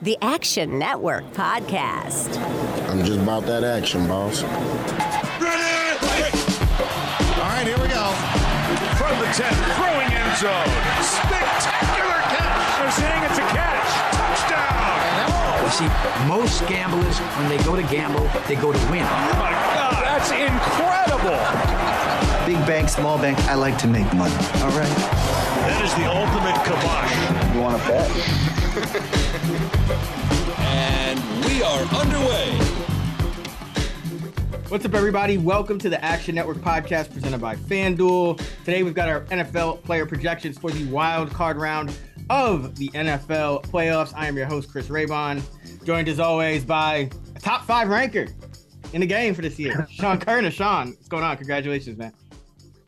the Action Network podcast. I'm just about that action, boss. Ready? All right, here we go. From the 10, throwing end zone. Spectacular catch. They're saying it's a catch. Touchdown. You see, most gamblers, when they go to gamble, they go to win. Oh my God, that's incredible. Big bank, small bank, I like to make money. All right. That is the ultimate kibosh. You want to bet? And we are underway. What's up, everybody? Welcome to the Action Network podcast presented by FanDuel. Today, we've got our NFL player projections for the wild card round of the NFL playoffs. I am your host, Chris Raybon, joined as always by a top five ranker in the game for this year, Sean Koerner. Sean, what's going on? Congratulations, man.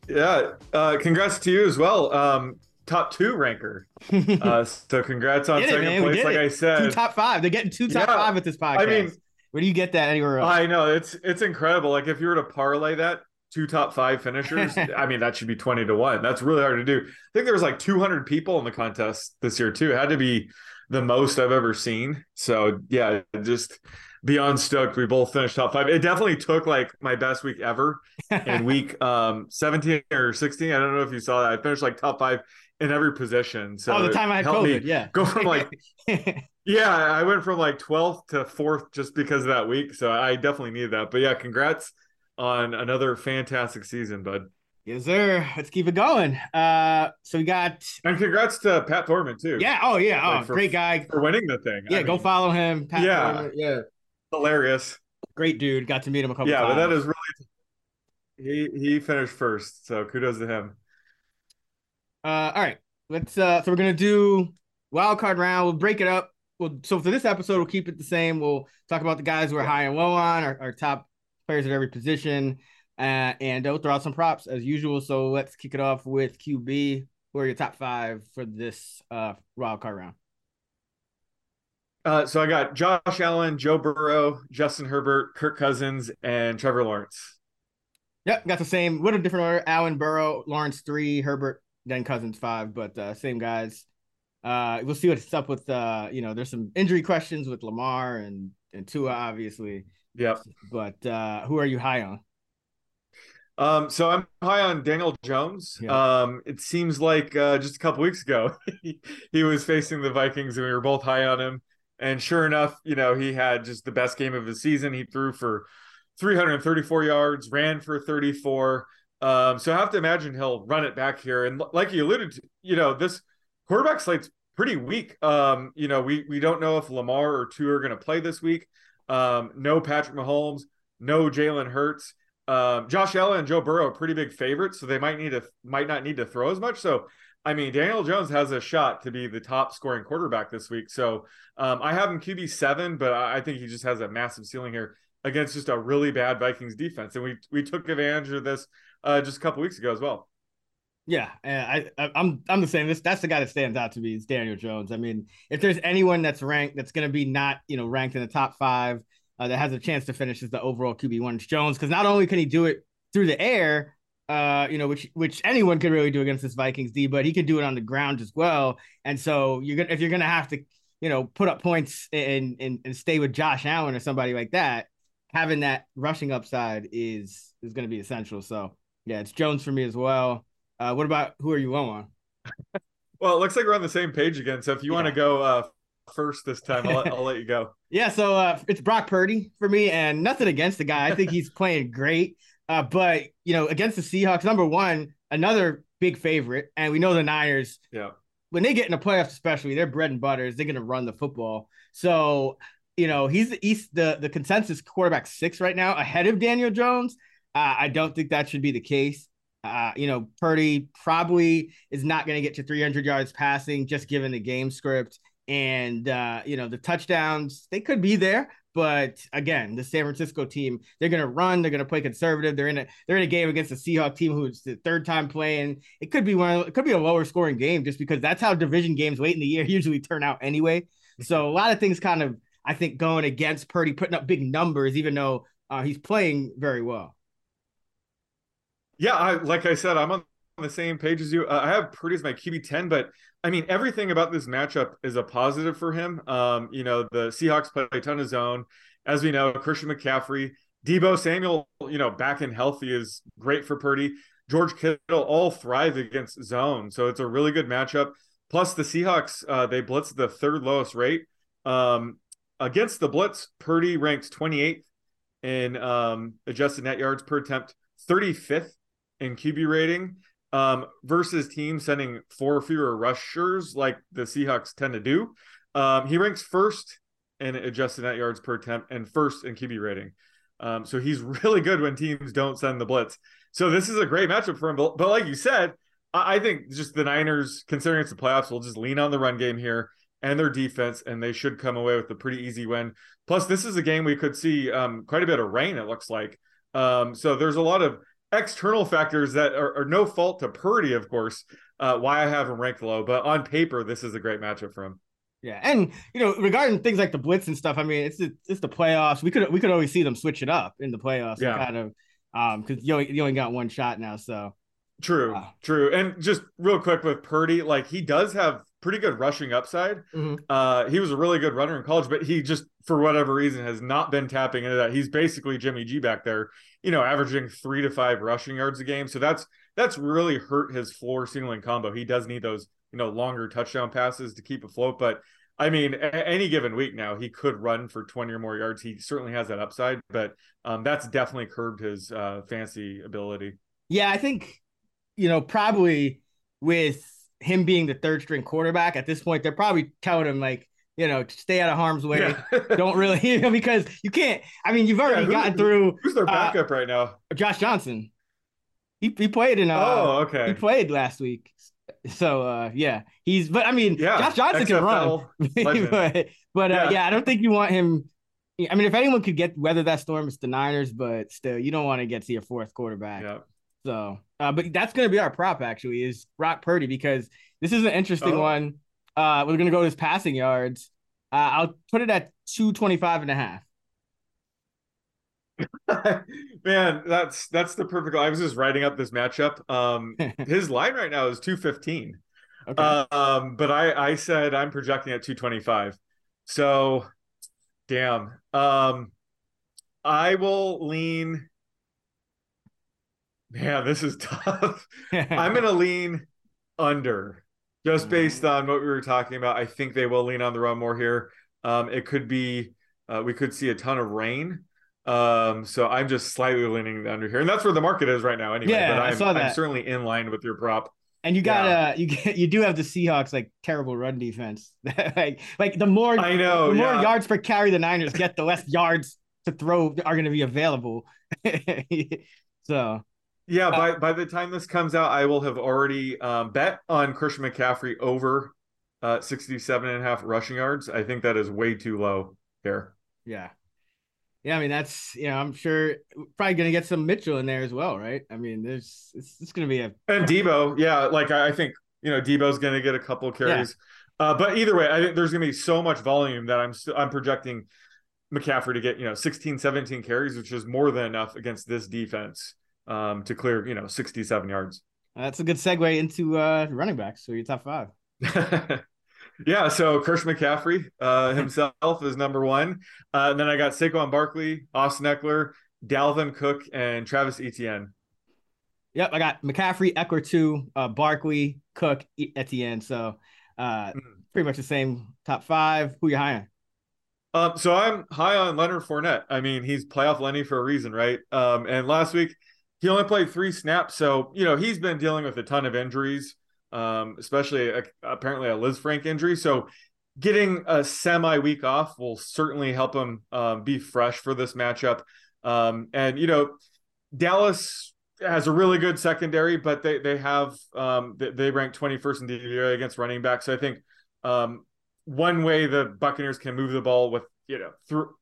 Yeah, uh, congrats to you as well. Um, top two ranker. Uh, so congrats on it, second man. Place. Like it. I said, two top five. They're getting two top Yeah. five at this podcast. I mean- where do you get that anywhere else? I know it's it's incredible. Like if you were to parlay that two top five finishers, I mean that should be twenty to one. That's really hard to do. I think there was like two hundred people in the contest this year too. It had to be the most I've ever seen. So yeah, just beyond stoked. We both finished top five. It definitely took like my best week ever in week um 17 or 16. I don't know if you saw that. I finished like top five in every position. So oh, the time I had COVID. Yeah. Go from like yeah, I went from like 12th to 4th just because of that week. So I definitely needed that. But yeah, congrats on another fantastic season, bud. yes, sir. Let's keep it going. Uh, so we got And congrats to Pat Thorman too. yeah. Oh yeah. Oh, for- great guy. For winning the thing. Yeah, I go mean, follow him. Pat Yeah. Thorman. yeah. Hilarious. Great dude. Got to meet him a couple Yeah, times. but that is really he he finished first. So kudos to him. Uh, all right. Let's. Uh, so we're gonna do wild card round. We'll break it up. We'll, so for this episode, we'll keep it the same. We'll talk about the guys we're high and low on, our, our top players at every position, uh, and we'll throw out some props as usual. So let's kick it off with QB. Who are your top five for this uh wild card round? Uh, so I got Josh Allen, Joe Burrow, Justin Herbert, Kirk Cousins, and Trevor Lawrence. Yep, got the same. What a different order: Allen, Burrow, Lawrence three, Herbert, then Cousins five, but uh, same guys. Uh, we'll see what's up with uh, you know, there's some injury questions with Lamar and and Tua, obviously. Yep. But uh, who are you high on? Um, so I'm high on Daniel Jones. Yeah. Um, it seems like uh, just a couple weeks ago he, he was facing the Vikings and we were both high on him. And sure enough, you know, he had just the best game of his season. He threw for 334 yards, ran for 34. Um, so I have to imagine he'll run it back here. And like you alluded to, you know, this quarterback slate's pretty weak. Um, you know, we we don't know if Lamar or Tua are going to play this week. Um, no Patrick Mahomes, no Jalen Hurts. Um, Josh Allen and Joe Burrow are pretty big favorites, so they might need to might not need to throw as much. So, I mean, Daniel Jones has a shot to be the top scoring quarterback this week. So, um, I have him QB seven, but I I think he just has a massive ceiling here against just a really bad Vikings defense, and we we took advantage of this uh, just a couple weeks ago as well. Yeah, I, I I'm I'm the same. This that's the guy that stands out to me is Daniel Jones. I mean, if there's anyone that's ranked that's going to be not you know ranked in the top five uh, that has a chance to finish as the overall QB one, Jones because not only can he do it through the air, uh, you know, which which anyone could really do against this Vikings D, but he can do it on the ground as well. And so you're gonna if you're gonna have to you know put up points and and and stay with Josh Allen or somebody like that, having that rushing upside is is going to be essential. So yeah, it's Jones for me as well. Uh, what about who are you low on? Well, it looks like we're on the same page again. So if you want to go uh, first this time, I'll, let- I'll let you go. Yeah, so uh, it's Brock Purdy for me, and nothing against the guy. I think he's playing great. Uh, but you know, against the Seahawks, number one, another big favorite, and we know the Niners Yeah. when they get in the playoffs, especially their bread and butter is they're going to run the football. So you know, he's the East the the consensus quarterback six right now, ahead of Daniel Jones. Uh, I don't think that should be the case. Uh, you know, Purdy probably is not going to get to 300 yards passing, just given the game script. And uh, you know, the touchdowns they could be there, but again, the San Francisco team they're going to run, they're going to play conservative. They're in a they're in a game against the Seahawks team who's the third time playing. It could be one. It could be a lower scoring game just because that's how division games late in the year usually turn out anyway. So a lot of things kind of I think going against Purdy putting up big numbers, even though uh, he's playing very well. Yeah, I like I said, I'm on the same page as you. Uh, I have Purdy as my QB ten, but I mean everything about this matchup is a positive for him. Um, you know the Seahawks play a ton of zone, as we know. Christian McCaffrey, Deebo Samuel, you know back and healthy is great for Purdy. George Kittle all thrive against zone, so it's a really good matchup. Plus the Seahawks, uh, they blitz the third lowest rate. Um, against the blitz, Purdy ranks 28th in um, adjusted net yards per attempt, 35th in QB rating um, versus teams sending four fewer rushers like the Seahawks tend to do. Um, he ranks first in adjusted net yards per attempt and first in QB rating. Um, so he's really good when teams don't send the blitz. So this is a great matchup for him. But, but like you said, I, I think just the Niners, considering it's the playoffs, will just lean on the run game here and their defense, and they should come away with a pretty easy win. Plus, this is a game we could see um, quite a bit of rain. It looks like. Um, so there's a lot of external factors that are, are no fault to Purdy, of course, uh, why I have him ranked low. But on paper, this is a great matchup for him. Yeah, and you know, regarding things like the blitz and stuff, I mean, it's the, it's the playoffs. We could we could always see them switch it up in the playoffs. Yeah, kind of, um, because you only, you only got one shot now. So true, uh, true. And just real quick with Purdy, like he does have pretty good rushing upside. Mm-hmm. Uh, he was a really good runner in college, but he just for whatever reason has not been tapping into that. He's basically Jimmy G back there, you know, averaging three to five rushing yards a game. So that's that's really hurt his floor ceiling combo. He does need those you know longer touchdown passes to keep afloat. But I mean, a- any given week now, he could run for twenty or more yards. He certainly has that upside, but um, that's definitely curbed his uh, fancy ability. Yeah, I think you know probably with him being the third string quarterback at this point, they're probably telling him like you know, stay out of harm's way. Yeah. Don't really, you know, because you can't. I mean, you've already yeah, who, gotten through. Who's their uh, backup uh, right now? Josh Johnson. He he played in. Uh, oh, okay. He played last week. So uh, yeah, he's. But I mean, yeah, Josh Johnson XFL can run. but but uh, yeah. I don't think you want him. I mean, if anyone could get weather that storm, it's the Niners. But still, you don't want to get to your fourth quarterback. So, uh, but that's going to be our prop actually is Brock Purdy because this is an interesting oh. one. Uh, we're going to go to his passing yards. Uh, I'll put it at 225 and a half. Man, that's that's the perfect. I was just writing up this matchup. Um, his line right now is two fifteen. Okay. Um, but I I said I'm projecting at two twenty five. So, damn. Um, I will lean. Man, this is tough. I'm gonna lean under just based on what we were talking about. I think they will lean on the run more here. Um, it could be uh, we could see a ton of rain. Um, so I'm just slightly leaning under here, and that's where the market is right now. Anyway, yeah, but I'm, I saw that. I'm certainly in line with your prop. And you got yeah. uh you get, you do have the Seahawks like terrible run defense. like like the more I know the more yards per carry the Niners get, the less yards to throw are going to be available. so yeah, uh, by by the time this comes out, I will have already um, bet on Christian McCaffrey over uh, 67 and a half rushing yards. I think that is way too low here. Yeah. Yeah, I mean that's you know I'm sure probably gonna get some Mitchell in there as well, right? I mean, there's it's, it's gonna be a and Deebo, yeah, like I think you know Deebo's gonna get a couple carries, yeah. uh, but either way, I think there's gonna be so much volume that I'm st- I'm projecting McCaffrey to get you know 16, 17 carries, which is more than enough against this defense um, to clear, you know, 67 yards. That's a good segue into uh, running backs. So your top five. yeah. So Christian McCaffrey uh, himself is number one. Uh, and then I got Saquon Barkley, Austin Ekeler, Dalvin Cook, and Travis Etienne. Yep, I got McCaffrey, Ekeler, two, uh, Barkley, Cook, Etienne. So uh, mm. pretty much the same top five. Who you high on? Um, so I'm high on Leonard Fournette. I mean, he's playoff Lenny for a reason, right? Um, and last week he only played three snaps, so you know he's been dealing with a ton of injuries, um, especially a, apparently a Lisfranc injury. So getting a semi week off will certainly help him um, be fresh for this matchup. Um, and you know, Dallas has a really good secondary, but they they have um, they, they rank 21st in the DVOA against running backs. So I think um, one way the Buccaneers can move the ball with you know through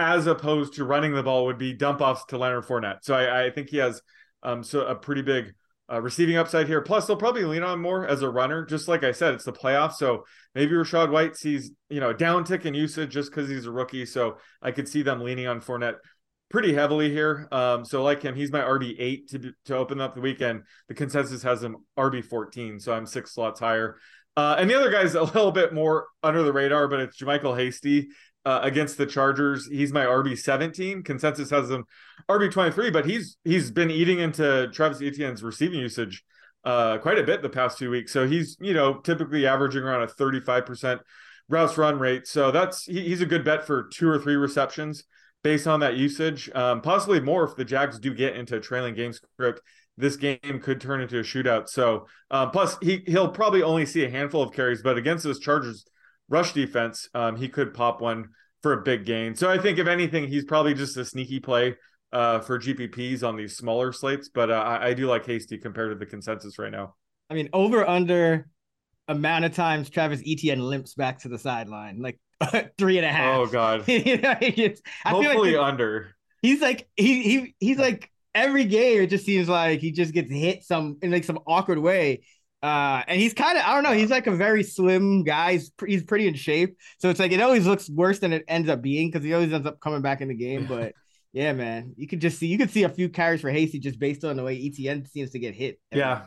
as opposed to running the ball would be dump offs to Leonard Fournette. So I, I think he has um, so a pretty big uh, receiving upside here. Plus, they'll probably lean on more as a runner. Just like I said, it's the playoffs, so maybe Rachaad White sees you know a downtick in usage just because he's a rookie. So I could see them leaning on Fournette pretty heavily here. Um, so like him, he's my RB eight to to open up the weekend. The consensus has him RB fourteen, so I'm six slots higher. Uh, and the other guy's a little bit more under the radar, but it's JaMycal Hasty uh, against the Chargers. He's my RB seventeen. Consensus has him RB twenty three, but he's he's been eating into Travis Etienne's receiving usage uh, quite a bit the past few weeks. So he's you know typically averaging around a thirty five percent routes run rate. So that's he, he's a good bet for two or three receptions based on that usage. Um, possibly more if the Jags do get into a trailing game script. This game could turn into a shootout. So um, plus he he'll probably only see a handful of carries, but against those Chargers rush defense, um, he could pop one for a big gain. So I think if anything, he's probably just a sneaky play uh, for GPPs on these smaller slates. But uh, I, I do like Hasty compared to the consensus right now. I mean, over under amount of times Travis Etienne limps back to the sideline, like three and a half. Oh God! you know, it's, Hopefully feel like under. he's like he he he's like every game. It just seems like he just gets hit some in like some awkward way. Uh, and he's kind of I don't know. He's like a very slim guy. He's, he's pretty in shape, so it's like it always looks worse than it ends up being because he always ends up coming back in the game. But yeah, man, you could just see you could see a few carries for Hasty just based on the way Etienne seems to get hit. Yeah.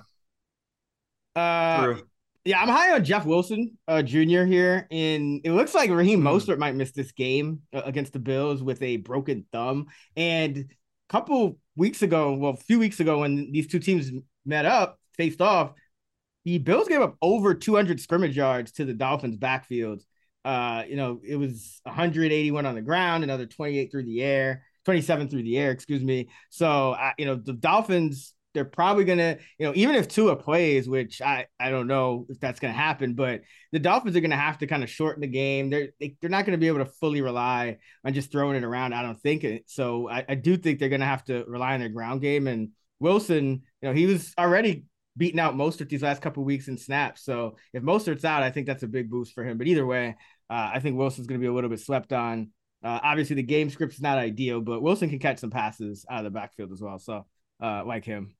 Uh, True. yeah, I'm high on Jeff Wilson, uh, Jr. here, and it looks like Raheem Hmm. Mostert might miss this game uh, against the Bills with a broken thumb. And a couple weeks ago, well, a few weeks ago, when these two teams met up, faced off, the Bills gave up over 200 scrimmage yards to the Dolphins' backfield. Uh, you know, it was 181 on the ground, another 28 through the air, 27 through the air, excuse me. So, I, you know, the Dolphins, they're probably gonna, you know, even if Tua plays, which I I don't know if that's gonna happen, but the Dolphins are gonna have to kind of shorten the game. They're they, they're not gonna be able to fully rely on just throwing it around. I don't think it. So I, I do think they're gonna have to rely on their ground game. And Wilson, you know, he was already beating out Mostert these last couple weeks in snaps. So if Mostert's out, I think that's a big boost for him. But either way, uh, I think Wilson's going to be a little bit slept on. Uh, obviously, the game script is not ideal, but Wilson can catch some passes out of the backfield as well. So, uh, like him.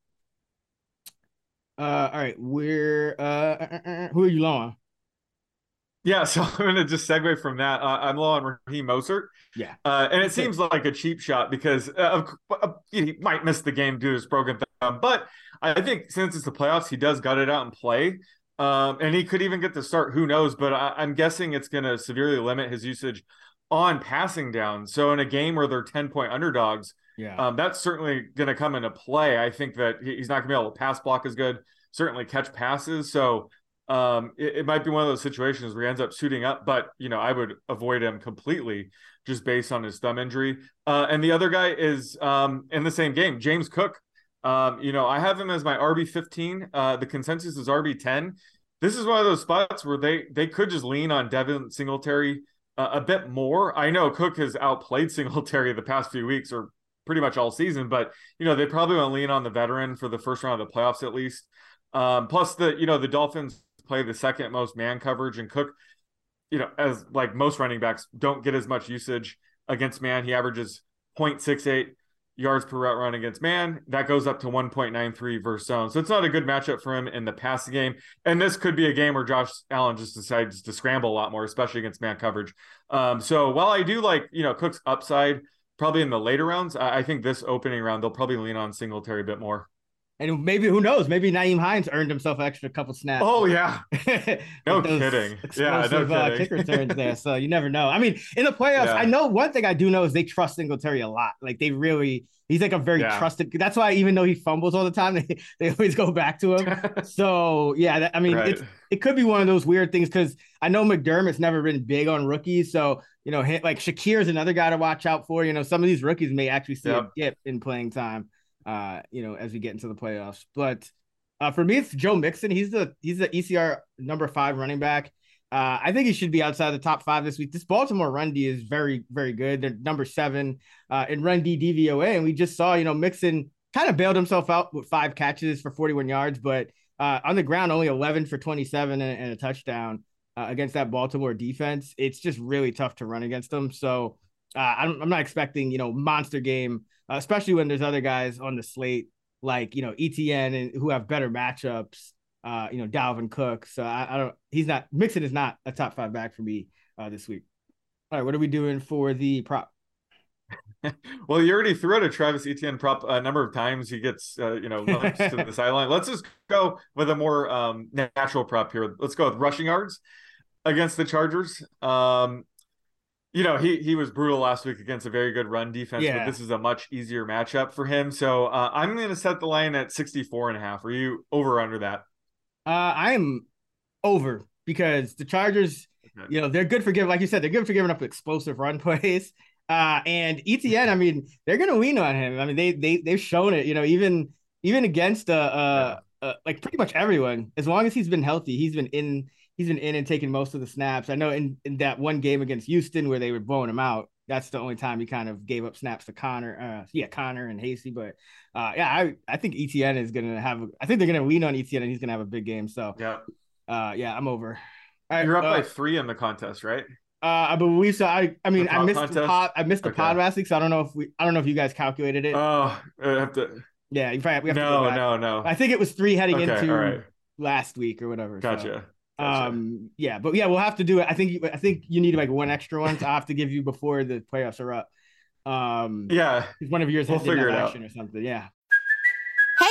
Uh, all right, we're uh, uh, who are you low on? Yeah, so I'm going to just segue from that. Uh, I'm low on Raheem Mostert. Yeah. Uh, and it seems like a cheap shot because uh, uh, he might miss the game due to his broken thumb. But I think since it's the playoffs, he does gut it out and play. Um, and he could even get the start. Who knows? But I, I'm guessing it's going to severely limit his usage on passing down. So in a game where they're 10 point underdogs, Yeah, um, that's certainly going to come into play. I think that he- he's not going to be able to pass block as good, certainly catch passes. So um, it, it might be one of those situations where he ends up suiting up, but you know, I would avoid him completely just based on his thumb injury. Uh, and the other guy is um, in the same game, James Cook. Um, you know, I have him as my RB 15. Uh, the consensus is RB 10. This is one of those spots where they they could just lean on Devin Singletary uh, a bit more. I know Cook has outplayed Singletary the past few weeks or pretty much all season, but you know, they probably want to lean on the veteran for the first round of the playoffs at least. Um, plus the you know, the Dolphins play the second most man coverage and Cook, you know, as like most running backs don't get as much usage against man. He averages 0.68 yards per route run against man. That goes up to 1.93 versus zone. So it's not a good matchup for him in the passing game. And this could be a game where Josh Allen just decides to scramble a lot more, especially against man coverage. Um, so while I do like, you know, Cook's upside probably in the later rounds, I, I think this opening round, they'll probably lean on Singletary a bit more. And maybe who knows? Maybe Nyheim Hines earned himself an extra couple snaps. Oh, yeah. No kidding. Yeah, no uh, kidding. kick returns there. So you never know. I mean, in the playoffs, Yeah. I know one thing I do know is they trust Singletary a lot. Like they really, he's like a very Yeah. trusted. That's why even though he fumbles all the time, they, they always go back to him. so yeah, that, I mean, Right. it's it could be one of those weird things because I know McDermott's never been big on rookies. So you know, like Shakir's another guy to watch out for. You know, some of these rookies may actually see Yep. a dip in playing time. Uh, you know, as we get into the playoffs, but. Uh, for me, it's Joe Mixon. He's the he's the ECR number five running back. Uh, I think he should be outside the top five this week. This Baltimore run D is very very good. They're number seven uh, in run D DVOA, and we just saw you know Mixon kind of bailed himself out with five catches for 41 yards, but uh, on the ground only 11 for 27 and, and a touchdown uh, against that Baltimore defense. It's just really tough to run against them. So uh, I'm, I'm not expecting you know monster game, uh, especially when there's other guys on the slate like you know Etienne and who have better matchups. Uh, you know Dalvin Cook. So I, I don't. He's not. Mixon is not a top five back for me uh, this week. All right, what are we doing for the prop? well, you already threw out a Travis Etienne prop a number of times. He gets, uh, you know, to the sideline. Let's just go with a more um, natural prop here. Let's go with rushing yards against the Chargers. Um, you know, he he was brutal last week against a very good run defense, Yeah. but this is a much easier matchup for him. So uh, I'm going to set the line at 64 and a half. Are you over or under that? Uh, I'm over because the Chargers, Okay. you know, they're good for giving, like you said, they're good for giving up explosive run plays. Uh, and Etienne, I mean, they're gonna lean on him. I mean, they they they've shown it. You know, even even against uh, uh, uh like pretty much everyone, as long as he's been healthy, he's been in. He's been in and taking most of the snaps. I know in, in that one game against Houston where they were blowing him out, that's the only time he kind of gave up snaps to Connor. Uh, yeah, Connor and Hasty. But uh, yeah, I I think Etienne is gonna have. I think they're gonna lean on Etienne and he's gonna have a big game. So Yeah. uh, yeah, I'm over. Right, You're up uh, by three in the contest, right? uh, I believe so. I I mean, I missed the pod. I missed the Okay. pod last week, so I don't know if we. I don't know if you guys calculated it. Oh, I have to. yeah, you probably we have to go No, no, no. I think it was three heading Okay, into right. last week or whatever. Gotcha. Gotcha. Um, yeah, but yeah, we'll have to do it. I think you, I think you need like one extra one. So I have to give you before the playoffs are up. Um, yeah. one of yours We'll has didn't figure it out. or something. Yeah.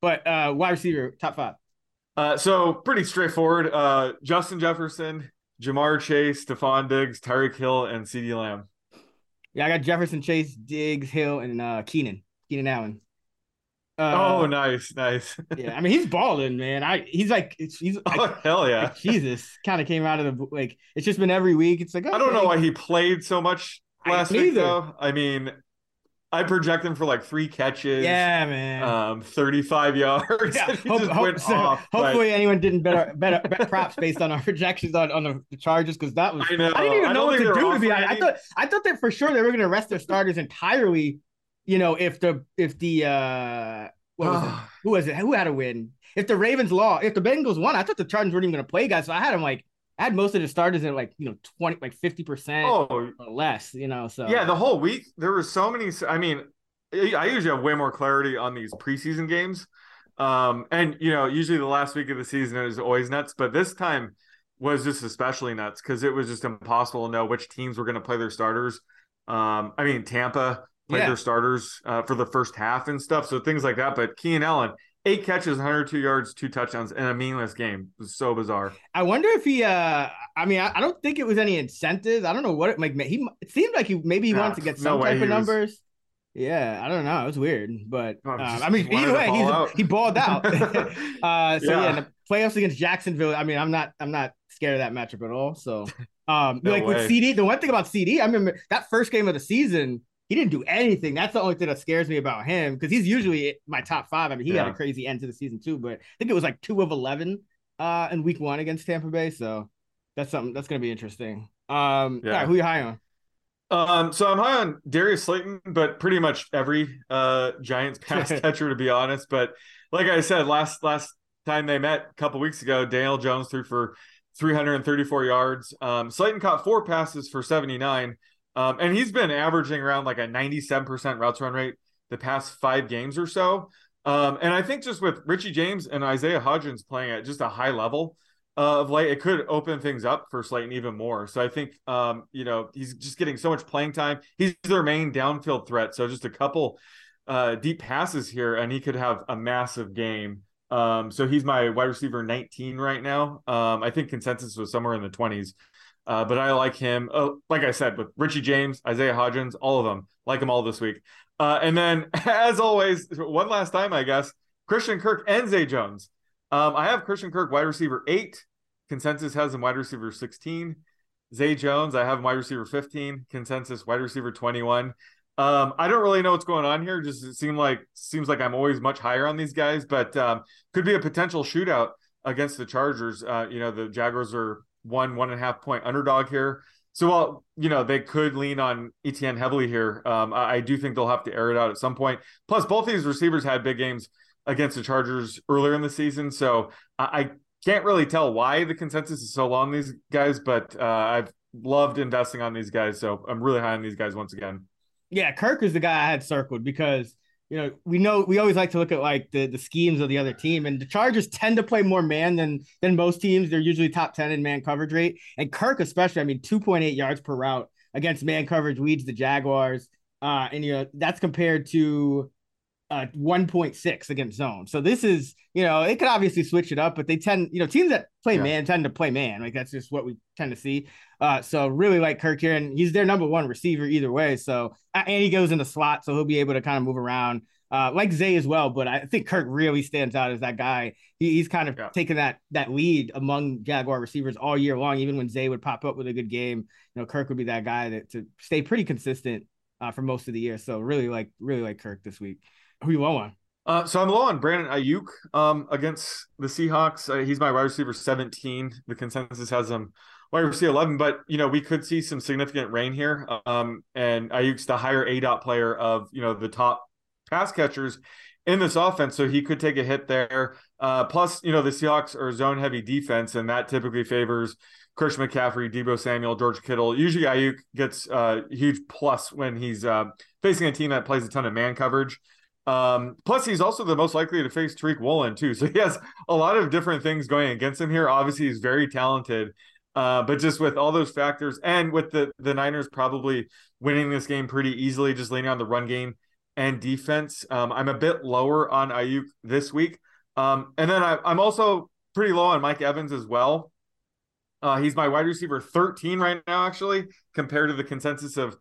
But uh, wide receiver top five. Uh, so pretty straightforward. Uh, Justin Jefferson, Ja'Marr Chase, Stefon Diggs, Tyreek Hill, and CeeDee Lamb. Yeah, I got Jefferson, Chase, Diggs, Hill, and uh, Keenan, Keenan Allen. Uh, oh, nice, nice. yeah. I mean, he's balling, man. I he's like it's, he's oh, like, hell yeah. like, Jesus kind of came out of the like. It's just been every week. It's like I don't know why he played so much last week, though. I mean, I project him for like three catches, Yeah, man. um, 35 yards. Yeah, hope- just hope- went so off. but- hopefully, anyone didn't bet, bet, bet props based on our projections on, on the, Chargers because that was I know. I didn't even I know what to do. To be honest, I thought I thought that for sure they were going to rest their starters entirely. You know, if the if the uh what was it? who was it? Who had a win? If the Ravens lost, if the Bengals won, I thought the Chargers weren't even going to play guys. So I had them like I had most of the starters in like you know twenty like fifty percent oh, or less. You know, so Yeah, the whole week there were so many. I mean, I I usually have way more clarity on these preseason games, um, and you know, usually the last week of the season is always nuts, but this time was just especially nuts because it was just impossible to know which teams were going to play their starters. Um, I mean, Tampa played Yeah. their starters uh, for the first half and stuff, so things like that. But Keenan Allen, eight catches, 102 yards, two touchdowns in a meaningless game. It was so bizarre. I wonder if he. uh I mean, I, I don't think it was any incentives. I don't know what it like. He it seemed like he maybe he Nah, wanted to get some way type of was- numbers. Yeah, I don't know. It was weird, but Oh, um, I mean, either way, he's out. he balled out. uh, so yeah. Yeah. the playoffs against Jacksonville. I mean, I'm not I'm not scared of that matchup at all. So, um, No like way. with CeeDee, the one thing about CeeDee, I remember that first game of the season, he didn't do anything. That's the only thing that scares me about him because he's usually my top five. I mean, he had a crazy end to the season too, but I think it was like two of eleven uh in week one against Tampa Bay. So that's something that's gonna be interesting. Um, Yeah. right, who you high on? Um, so I'm high on Darius Slayton, but pretty much every uh Giants pass catcher to be honest. But like I said, last last time they met a couple weeks ago, Daniel Jones threw for 334 yards. Um, Slayton caught four passes for 79. Um, and he's been averaging around like a 97% routes run rate the past five games or so. Um, and I think just with Richie James and Isaiah Hodgins playing at just a high level uh, of late, it could open things up for Slayton even more. So I think, um, you know, he's just getting so much playing time. He's their main downfield threat. So just a couple uh, deep passes here, and he could have a massive game. Um, so he's my wide receiver 19 right now. Um, I think consensus was somewhere in the 20s. Uh, but I like him. Uh, like I said, with Richie James, Isaiah Hodgins, all of them, like them all this week. Uh, and then, as always, one last time, I guess, Christian Kirk and Zay Jones. Um, I have Christian Kirk wide receiver eight. Consensus has him wide receiver 16. Zay Jones, I have wide receiver 15. Consensus wide receiver 21. Um, I don't really know what's going on here. Just it like seems like I'm always much higher on these guys, but um, could be a potential shootout against the Chargers. Uh, you know, the Jaguars are one one and a half point underdog here. So while you know they could lean on Etienne heavily here, um, I, I do think they'll have to air it out at some point. Plus, both these receivers had big games against the Chargers earlier in the season, so I, I can't really tell why the consensus is so low on these guys. But uh, I've loved investing on these guys, so I'm really high on these guys once again. Yeah, Kirk is the guy I had circled because you know we know we always like to look at like the the schemes of the other team, and the Chargers tend to play more man than than most teams. They're usually top ten in man coverage rate, and Kirk especially. I mean, two point eight yards per route against man coverage leads the Jaguars, uh, and you know that's compared to uh 1.6 against zone. So this is, you know, it could obviously switch it up, but they tend, you know, teams that play yeah. man tend to play man. Like that's just what we tend to see. Uh so really like Kirk here, and he's their number one receiver either way. So and he goes in the slot, so he'll be able to kind of move around. Uh, like Zay as well, but I think Kirk really stands out as that guy. He, he's kind of yeah. taken that that lead among Jaguar receivers all year long. Even when Zay would pop up with a good game, you know, Kirk would be that guy that to stay pretty consistent uh, for most of the year. So really like really like Kirk this week. Who you low on? Uh, so I'm low on Brandon Aiyuk um, against the Seahawks. Uh, he's my wide receiver 17. The consensus has him wide receiver 11, but you know we could see some significant rain here. Um, and Aiyuk's the higher A dot player of you know the top pass catchers in this offense, so he could take a hit there. Uh, plus, you know the Seahawks are zone heavy defense, and that typically favors Christian McCaffrey, Deebo Samuel, George Kittle. Usually Aiyuk gets a uh, huge plus when he's uh, facing a team that plays a ton of man coverage. Um, plus, he's also the most likely to face Tariq Woolen too. So he has a lot of different things going against him here. Obviously, he's very talented, uh, but just with all those factors, and with the the Niners probably winning this game pretty easily, just leaning on the run game and defense, um, I'm a bit lower on Aiyuk this week. Um, and then I, I'm also pretty low on Mike Evans as well. Uh, he's my wide receiver 13 right now, actually, compared to the consensus of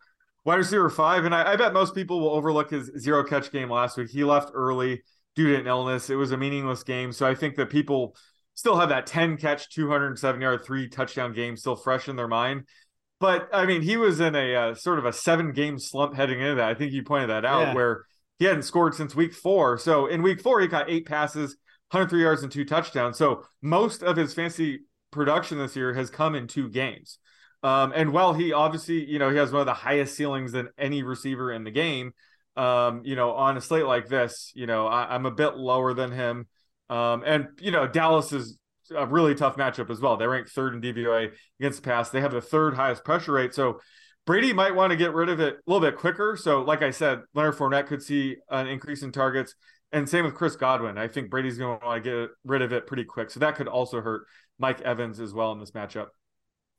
wide receiver five, and I, I, bet most people will overlook his zero catch game last week. He left early due to an illness. It was a meaningless game, so I think that people still have that 10 catch, 207 yard, three touchdown game still fresh in their mind. But I mean, he was in a uh, sort of a seven game slump heading into that. I think you pointed that out yeah. where he hadn't scored since week four. So in week four, he got eight passes, 103 yards, and two touchdowns. So most of his fancy production this year has come in two games. Um, and while he obviously, you know, he has one of the highest ceilings than any receiver in the game, um, you know, on a slate like this, you know, I, am a bit lower than him. Um, and, you know, Dallas is a really tough matchup as well. They rank third in DVOA against the pass. They have the third highest pressure rate. So Brady might want to get rid of it a little bit quicker. So, like I said, Leonard Fournette could see an increase in targets. And same with Chris Godwin. I think Brady's going to want to get rid of it pretty quick. So that could also hurt Mike Evans as well in this matchup.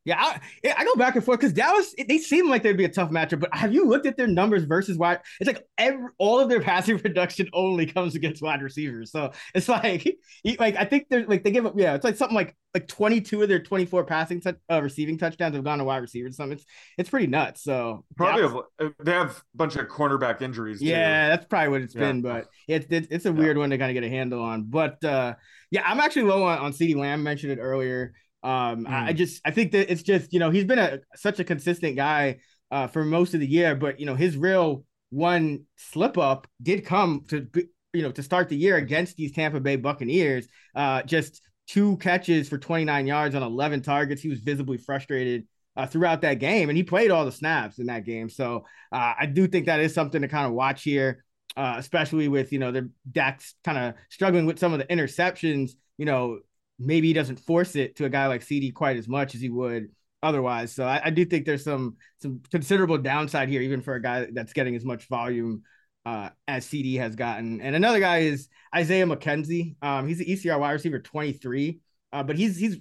Yeah, I, I go back and forth because Dallas they seem like they'd be a tough matchup. But have you looked at their numbers versus wide? It's like every, all of their passing production only comes against wide receivers. So it's like like I think they're like they give up yeah it's like something like like twenty two of their twenty four passing t- uh, receiving touchdowns have gone to wide receivers. Something it's it's pretty nuts. So probably have, they have a bunch of cornerback injuries. Yeah, that's probably what it's yeah. been. But it's it's, it's a weird yeah. one to kind of get a handle on. But uh yeah, I'm actually low on on CeeDee Lamb. Mentioned it earlier. Um, mm. I just I think that it's just you know he's been a such a consistent guy uh, for most of the year, but you know his real one slip up did come to you know to start the year against these Tampa Bay Buccaneers. Uh, just two catches for 29 yards on 11 targets. He was visibly frustrated uh, throughout that game, and he played all the snaps in that game. So uh, I do think that is something to kind of watch here, uh, especially with you know the Dak's kind of struggling with some of the interceptions. You know, maybe he doesn't force it to a guy like CeeDee quite as much as he would otherwise. So I, I, do think there's some some considerable downside here, even for a guy that's getting as much volume uh, as CeeDee has gotten. And another guy is Isaiah McKenzie. Um, he's the ECR wide receiver 23, uh, but he's he's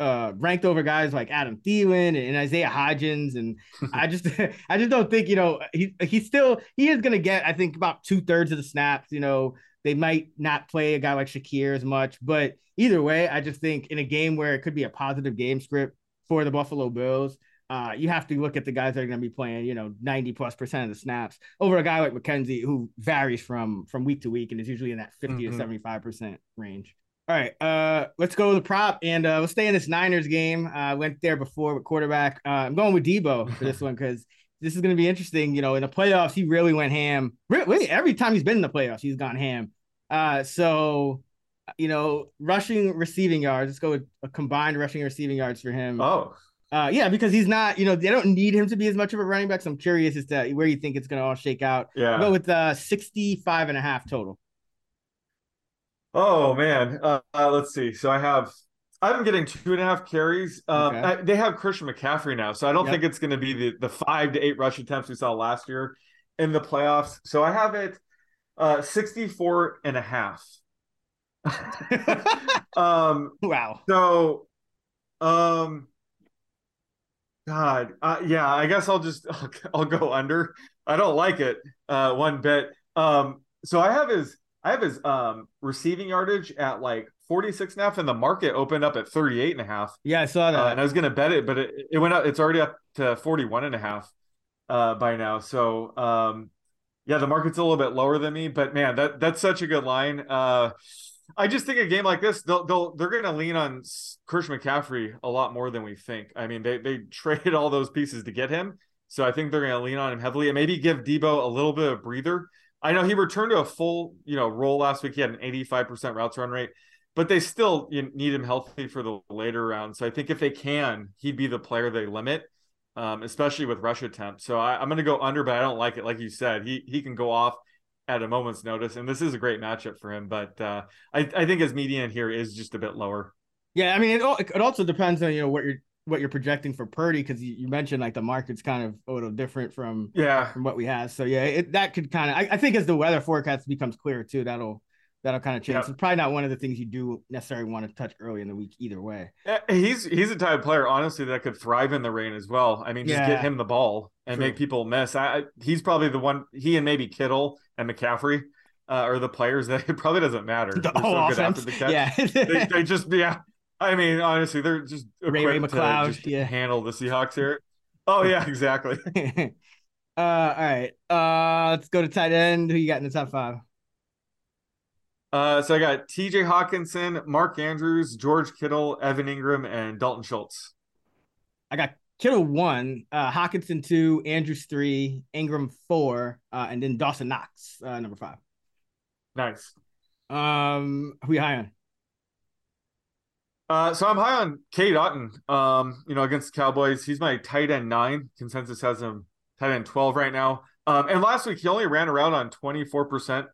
uh, ranked over guys like Adam Thielen and, and Isaiah Hodgins, and I just I just don't think you know he he's still he is gonna get I think about two thirds of the snaps. You know they might not play a guy like Shakir as much, but either way, I just think in a game where it could be a positive game script for the Buffalo Bills, uh, you have to look at the guys that are going to be playing, you know, 90 plus percent of the snaps over a guy like McKenzie who varies from from week to week and is usually in that 50 mm-hmm. to 75 percent range. All right, uh, let's go with the prop and uh, let's stay in this Niners game. I uh, went there before with quarterback. Uh, I'm going with Deebo for this one because this is going to be interesting. You know, in the playoffs, he really went ham. Really, every time he's been in the playoffs, he's gone ham. Uh, so, you know, rushing, receiving yards. Let's go with a combined rushing and receiving yards for him. Oh, Uh, yeah, because he's not, you know, they don't need him to be as much of a running back. So I'm curious as to where you think it's going to all shake out. Yeah. I'll go with uh, 65 and a half total. Oh man, uh, uh, let's see. So I have, I'm getting two and a half carries. Um, Okay. I, they have Christian McCaffrey now, so I don't Yep. think it's going to be the the five to eight rush attempts we saw last year in the playoffs. So I have it uh 64 and a half. um, wow. so, um, God, uh, yeah, I guess I'll just I'll, I'll go under. I don't like it uh one bit. Um, so I have his I have his um receiving yardage at like 46 and a half, and the market opened up at 38 and a half. Yeah, I saw that. Uh, and I was gonna bet it, but it, it went up. It's already up to 41 and a half uh by now. So um yeah, the market's a little bit lower than me, but man, that that's such a good line. Uh I just think a game like this, they'll they'll they're gonna lean on Christian McCaffrey a lot more than we think. I mean, they they traded all those pieces to get him, so I think they're gonna lean on him heavily and maybe give Deebo a little bit of breather. I know he returned to a full you know role last week. He had an 85% routes run rate, but they still need him healthy for the later rounds. So I think if they can, he'd be the player they limit, um, especially with rush attempts. So I, I'm going to go under, but I don't like it. Like you said, he he can go off at a moment's notice, and this is a great matchup for him. But uh, I I think his median here is just a bit lower. Yeah, I mean, it, it also depends on you know what you're what you're projecting for Purdy because you, you mentioned like the market's kind of a little different from Yeah, from what we have. So yeah, it, that could kind of I, I think as the weather forecast becomes clearer too, that'll that'll kind of change. Yep. It's probably not one of the things you do necessarily want to touch early in the week either way. Eh, he's he's a type of player, honestly, that could thrive in the rain as well. I mean, just Yeah. get him the ball and True. make people miss. I, he's probably the one. He and maybe Kittle and McCaffrey uh, are the players that it probably doesn't matter. The They're whole so good offense, after the catch. yeah. they, they just yeah. I mean, honestly, they're just Ray Ray McCloud, yeah. handle the Seahawks here. Oh yeah, exactly. uh, all right. Uh, let's go to tight end. Who you got in the top five? Uh, so I got T.J. Hockenson, Mark Andrews, George Kittle, Evan Engram, and Dalton Schultz. I got Kittle one, uh, Hockenson two, Andrews three, Engram four, uh, and then Dawson Knox uh, number five. Nice. Um, who you high on? Uh, so I'm high on Cade Otton. Um, you know, against the Cowboys, he's my tight end nine. Consensus has him tight end twelve right now. Um, and last week he only ran around on 24 percent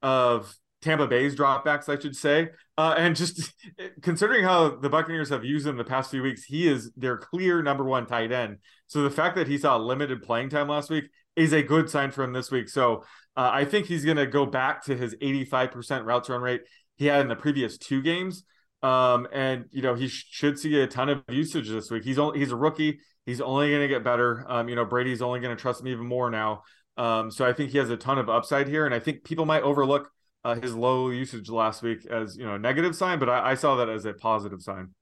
of Tampa Bay's dropbacks, I should say. Uh, and just considering how the Buccaneers have used him the past few weeks, he is their clear number one tight end. So the fact that he saw limited playing time last week is a good sign for him this week. So uh, I think he's going to go back to his 85% routes run rate he had in the previous two games. Um, and you know he sh- should see a ton of usage this week. He's only he's a rookie. He's only going to get better. Um, you know Brady's only going to trust him even more now. Um, so I think he has a ton of upside here, and I think people might overlook uh, his low usage last week as you know a negative sign, but I, I saw that as a positive sign.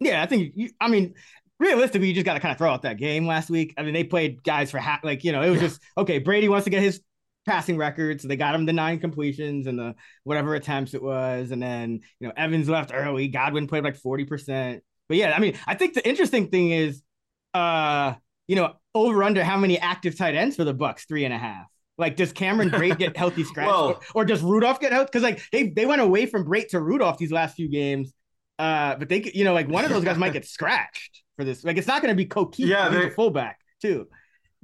Yeah, I think you. I mean, realistically, you just got to kind of throw out that game last week. I mean, they played guys for half. Like you know, it was just okay. Brady wants to get his passing record, so they got him the nine completions and the whatever attempts it was, and then you know Evans left early. Godwin played like forty percent. But yeah, I mean, I think the interesting thing is, uh, you know, over under how many active tight ends for the Bucks? Three and a half. Like, does Cameron Brate get healthy scratch, or, or does Rudolph get healthy? Because like they they went away from Brate to Rudolph these last few games. Uh, but they, could- you know, like one of those guys might get scratched for this. Like, it's not going to be Ko Kieft. Yeah, they- a fullback too.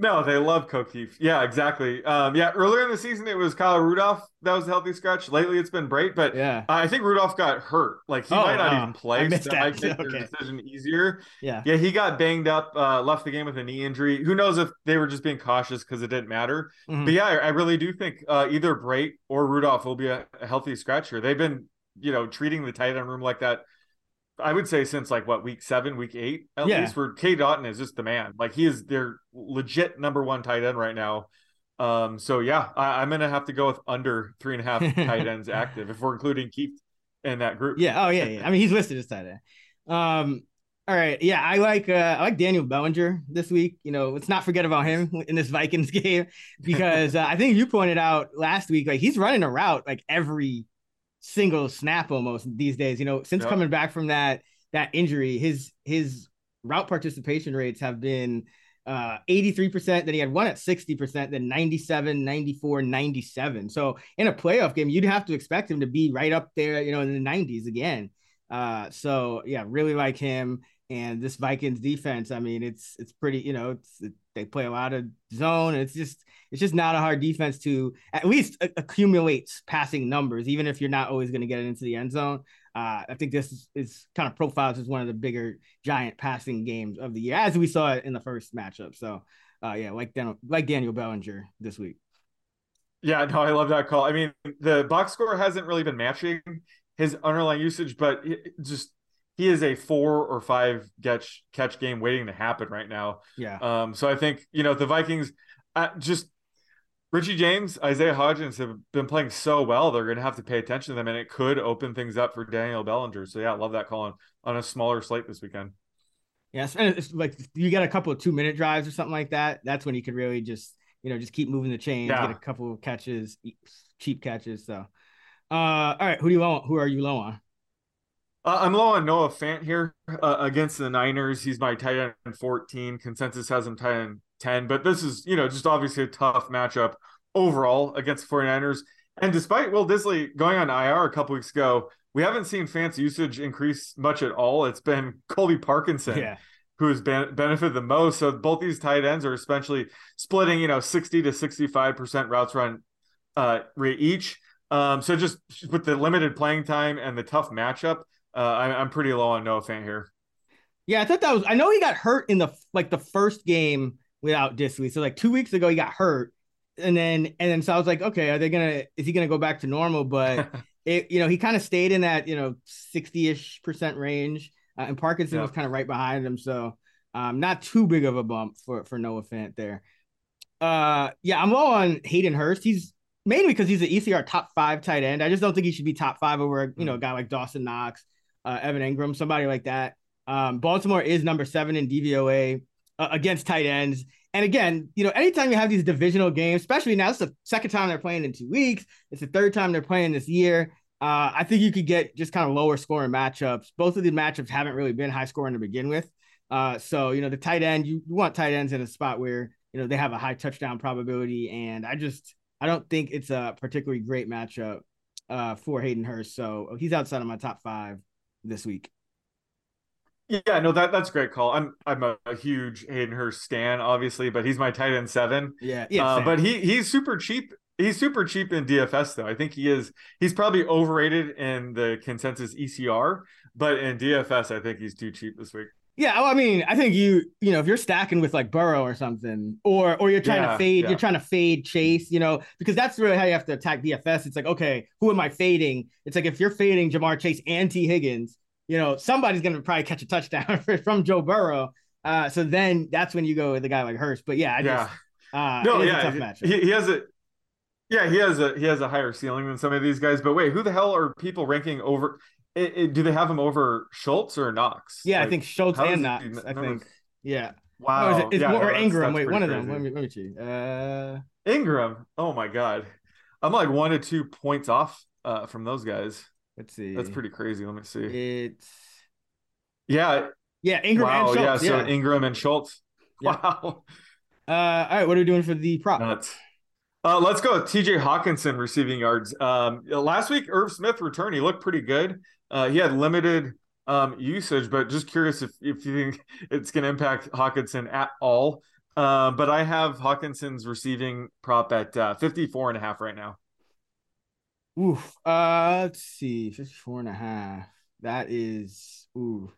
No, they love Ko Kieft. Yeah, exactly. Um, yeah, earlier in the season it was Kyle Rudolph that was a healthy scratch. Lately it's been Brate, but Yeah, I think Rudolph got hurt. Like he Oh, might not even I play. So that might make Okay. their decision easier. yeah, Yeah, he got banged up, uh, left the game with a knee injury. Who knows if they were just being cautious because it didn't matter. Mhm. But yeah, I, really do think uh, either Brate or Rudolph will be a, a healthy scratcher. They've been, you know, treating the tight end room like that. I would say since like what week seven, week eight, at Yeah. least where Cade Otton is just the man. Like he is their legit number one tight end right now. Um, so yeah, I, I'm gonna have to go with under three and a half tight ends active if we're including Kieft in that group. yeah. Oh yeah, yeah. I mean, he's listed as tight end. Um, all right, yeah, I like uh, I like Daniel Bellinger this week. You know, let's not forget about him in this Vikings game because uh, I think you pointed out last week, like he's running a route like every single snap almost these days. You know, since Yeah. coming back from that that injury, his his route participation rates have been uh 83%, then he had one at 60%, then 97, 94, 97. So in a playoff game, you'd have to expect him to be right up there, you know, in the 90s again. Uh so yeah, really like him. And this Vikings defense, I mean, it's it's pretty, you know, it's it, they play a lot of zone. It's just it's just not a hard defense to at least accumulate passing numbers, even if you're not always going to get it into the end zone. Uh, I think this is, is, kind of profiles as one of the bigger giant passing games of the year, as we saw it in the first matchup. So, uh, yeah, like Daniel, like Daniel Bellinger this week. Yeah, no, I love that call. I mean, the box score hasn't really been matching his underlying usage, but just he is a four or five catch catch game waiting to happen right now. Yeah. Um. So I think you know the Vikings, uh, just Richie James, Isaiah Hodgins have been playing so well. They're going to have to pay attention to them, and it could open things up for Daniel Bellinger. So yeah, I love that call on, on a smaller slate this weekend. Yes, and it's like you get a couple of two minute drives or something like that. That's when you could really just you know just keep moving the chains, yeah. get a couple of catches, cheap catches. So, uh, all right, who do you want? Who are you low on? Uh, I'm low on Noah Fant here uh, against the Niners. He's my tight end 14. Consensus has him tight end 10. But this is, you know, just obviously a tough matchup overall against 49ers. And despite Will Dissly going on IR a couple weeks ago, we haven't seen Fant's usage increase much at all. It's been Colby Parkinson. Yeah. Who has been, benefited the most? So both these tight ends are especially splitting, you know, 60 to 65% routes run uh, rate each. Um, so just with the limited playing time and the tough matchup, uh, I, am pretty low on Noah Fant here. Yeah, I thought that was. I know he got hurt in the like the first game without Dissly. So like two weeks ago he got hurt, and then and then so I was like, okay, are they gonna? Is he gonna go back to normal? But it, you know, he kind of stayed in that you know sixty ish percent range, uh, and Parkinson yeah. was kind of right behind him. So um, not too big of a bump for for Noah Fant there. Uh, yeah, I'm low on Hayden Hurst. He's mainly because he's an ECR top five tight end. I just don't think he should be top five over you know a guy like Dawson Knox, uh, Evan Engram, somebody like that. Um, Baltimore is number seven in DVOA uh, against tight ends. And again, you know, anytime you have these divisional games, especially now, it's the second time they're playing in two weeks. It's the third time they're playing this year. Uh, I think you could get just kind of lower scoring matchups. Both of the matchups haven't really been high scoring to begin with. Uh, so you know, the tight end, you, you want tight ends in a spot where you know they have a high touchdown probability, and I just I don't think it's a particularly great matchup uh, for Hayden Hurst. So he's outside of my top five this week. Yeah, no, that that's a great call. I'm I'm a, a, huge Hayden Hurst stan, obviously, but he's my tight end seven. Yeah, yeah. Uh, but he he's super cheap. He's super cheap in DFS though. I think he is. He's probably overrated in the consensus ECR, but in DFS, I think he's too cheap this week. Yeah, well, I mean, I think you, you know, if you're stacking with like Burrow or something, or or you're trying yeah, to fade, yeah. you're trying to fade Chase, you know, because that's really how you have to attack DFS. It's like, okay, who am I fading? It's like if you're fading Ja'Marr Chase and Tee Higgins, you know, somebody's gonna probably catch a touchdown from Joe Burrow. Uh, so then that's when you go with a guy like Hurst. But yeah, I yeah. uh, no, yeah, he, he, has a yeah, he has a he has a higher ceiling than some of these guys. But wait, who the hell are people ranking over? It, it, do they have him over Schultz or Knox? Yeah, like, I think Schultz and Knox. He, I think. Yeah. Wow. Oh, it, yeah, or no, Engram. Wait, one crazy. of them. Let me, let me see. Uh... Engram. Oh my god, I'm like one to two points off uh, from those guys. Let's see. That's pretty crazy. Let me see. It's yeah, yeah. Engram wow, and Schultz. Yeah, so yeah. Engram and Schultz. Wow. Uh, all right, what are we doing for the prop? Nuts. Uh, let's go. TJ Hockenson receiving yards. Um, last week, Irv Smith returned. He looked pretty good. Uh, he had limited um, usage, but just curious if, if you think it's going to impact Hockenson at all. Uh, but I have Hockenson's receiving prop at uh, 54 and a half right now. Oof. Uh, let's see. 54 and a half. That is, ooh.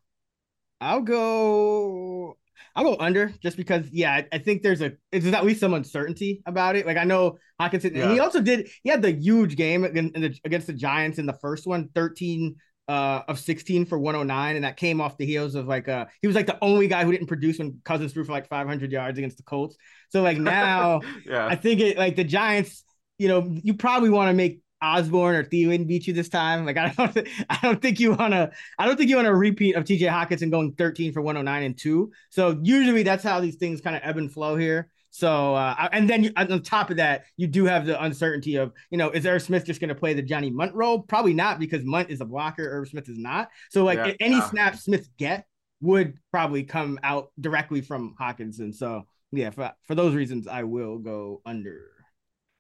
I'll go. I'll go under just because, yeah, I, I think there's a there's at least some uncertainty about it. Like I know Hockenson, yeah. and he also did. He had the huge game against the Giants in the first one, 13 uh, of 16 for 109, and that came off the heels of like uh he was like the only guy who didn't produce when Cousins threw for like 500 yards against the Colts. So like now, yeah, I think it like the Giants. You know, you probably want to make Osborn or Thielen beat you this time. Like I don't, I don't think you want to. I don't think you want to repeat of T.J. Hockenson going 13 for 109 and two. So usually that's how these things kind of ebb and flow here. So uh, and then you, on top of that, you do have the uncertainty of you know is Irv Smith just going to play the Johnny Mundt role? Probably not because Mundt is a blocker. Irv Smith is not. So like yeah, any yeah. snap Smith get would probably come out directly from Hockenson. So yeah, for, for those reasons, I will go under.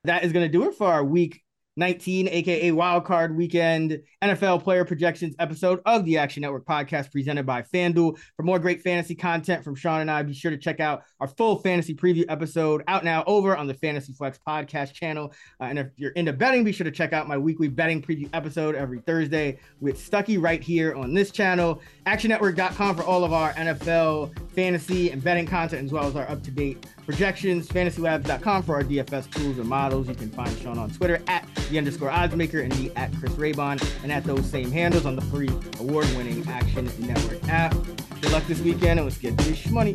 That is going to do it for our week 19, aka Wild Card Weekend NFL player projections episode of the Action Network podcast presented by FanDuel. For more great fantasy content from Sean and I, be sure to check out our full fantasy preview episode out now over on the Fantasy Flex podcast channel. Uh, and if you're into betting, be sure to check out my weekly betting preview episode every Thursday with Stuckey right here on this channel. ActionNetwork.com for all of our NFL fantasy and betting content, as well as our up to date projections. FantasyLabs.com for our DFS tools and models. You can find Sean on Twitter at the underscore oddsmaker and me at Chris Raybon and at those same handles on the free award winning Action Network app. Good luck this weekend and let's get this money.